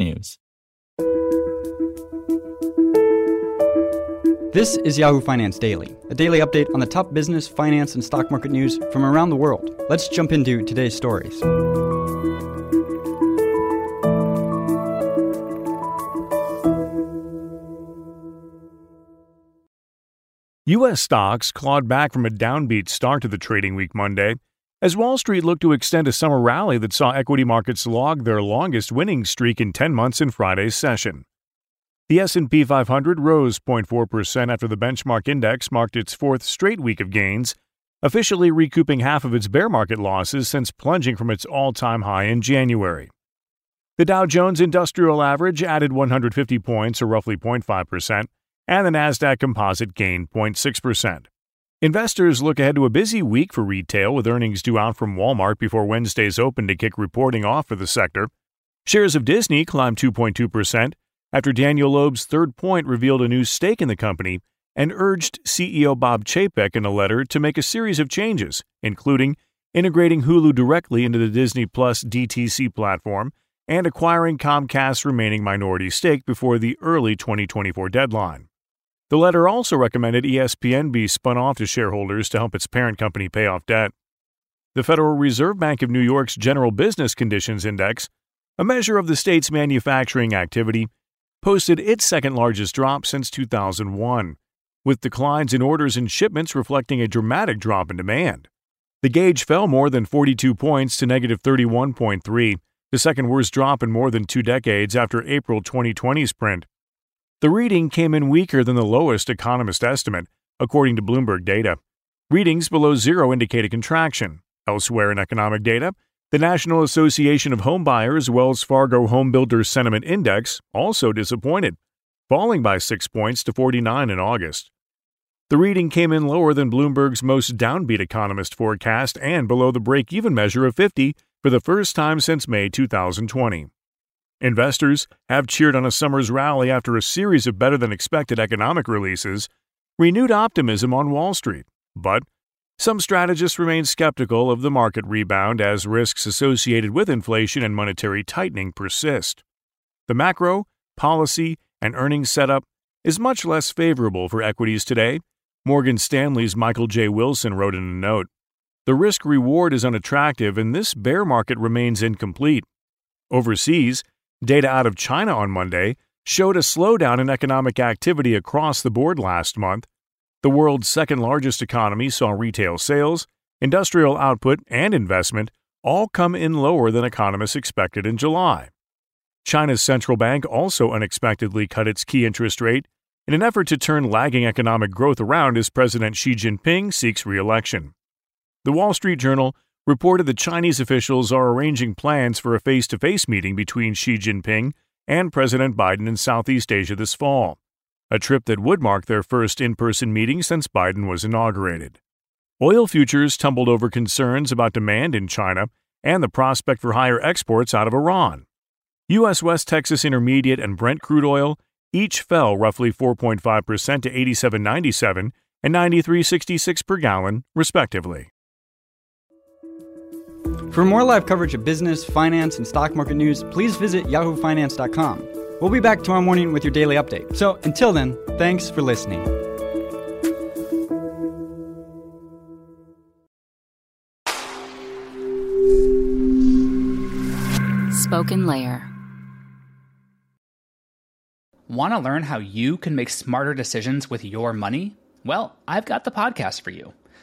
technews. This is Yahoo Finance Daily, a daily update on the top business, finance, and stock market news from around the world. Let's jump into today's stories. U.S. stocks clawed back from a downbeat start to the trading week Monday as Wall Street looked to extend a summer rally that saw equity markets log their longest winning streak in 10 months in Friday's session. The S&P 500 rose 0.4% after the benchmark index marked its fourth straight week of gains, officially recouping half of its bear market losses since plunging from its all-time high in January. The Dow Jones Industrial Average added 150 points or roughly 0.5%, and the Nasdaq Composite gained 0.6%. Investors look ahead to a busy week for retail with earnings due out from Walmart before Wednesday's open to kick reporting off for the sector. Shares of Disney climbed 2.2% after Daniel Loeb's third point revealed a new stake in the company and urged CEO Bob Chapek in a letter to make a series of changes, including integrating Hulu directly into the Disney Plus DTC platform and acquiring Comcast's remaining minority stake before the early 2024 deadline. The letter also recommended ESPN be spun off to shareholders to help its parent company pay off debt. The Federal Reserve Bank of New York's General Business Conditions Index, a measure of the state's manufacturing activity, posted its second largest drop since 2001, with declines in orders and shipments reflecting a dramatic drop in demand. The gauge fell more than 42 points to negative 31.3, the second worst drop in more than two decades after April 2020's print. The reading came in weaker than the lowest economist estimate, according to Bloomberg data. Readings below zero indicate a contraction. Elsewhere in economic data, the National Association of Home Buyers Wells Fargo Home Builder Sentiment Index also disappointed, falling by 6 points to 49 in August. The reading came in lower than Bloomberg's most downbeat economist forecast and below the break even measure of 50 for the first time since May 2020. Investors have cheered on a summer's rally after a series of better than expected economic releases, renewed optimism on Wall Street. But some strategists remain skeptical of the market rebound as risks associated with inflation and monetary tightening persist. The macro, policy, and earnings setup is much less favorable for equities today. Morgan Stanley's Michael J. Wilson wrote in a note The risk reward is unattractive, and this bear market remains incomplete. Overseas, Data out of China on Monday showed a slowdown in economic activity across the board last month. The world's second largest economy saw retail sales, industrial output, and investment all come in lower than economists expected in July. China's central bank also unexpectedly cut its key interest rate in an effort to turn lagging economic growth around as President Xi Jinping seeks re election. The Wall Street Journal reported that Chinese officials are arranging plans for a face to face meeting between Xi Jinping and President Biden in Southeast Asia this fall, a trip that would mark their first in person meeting since Biden was inaugurated. Oil futures tumbled over concerns about demand in China and the prospect for higher exports out of Iran. U.S. West Texas Intermediate and Brent crude oil each fell roughly 4.5% to 87.97 and 93.66 per gallon, respectively. For more live coverage of business, finance, and stock market news, please visit yahoofinance.com. We'll be back tomorrow morning with your daily update. So until then, thanks for listening. Spoken Layer. Want to learn how you can make smarter decisions with your money? Well, I've got the podcast for you.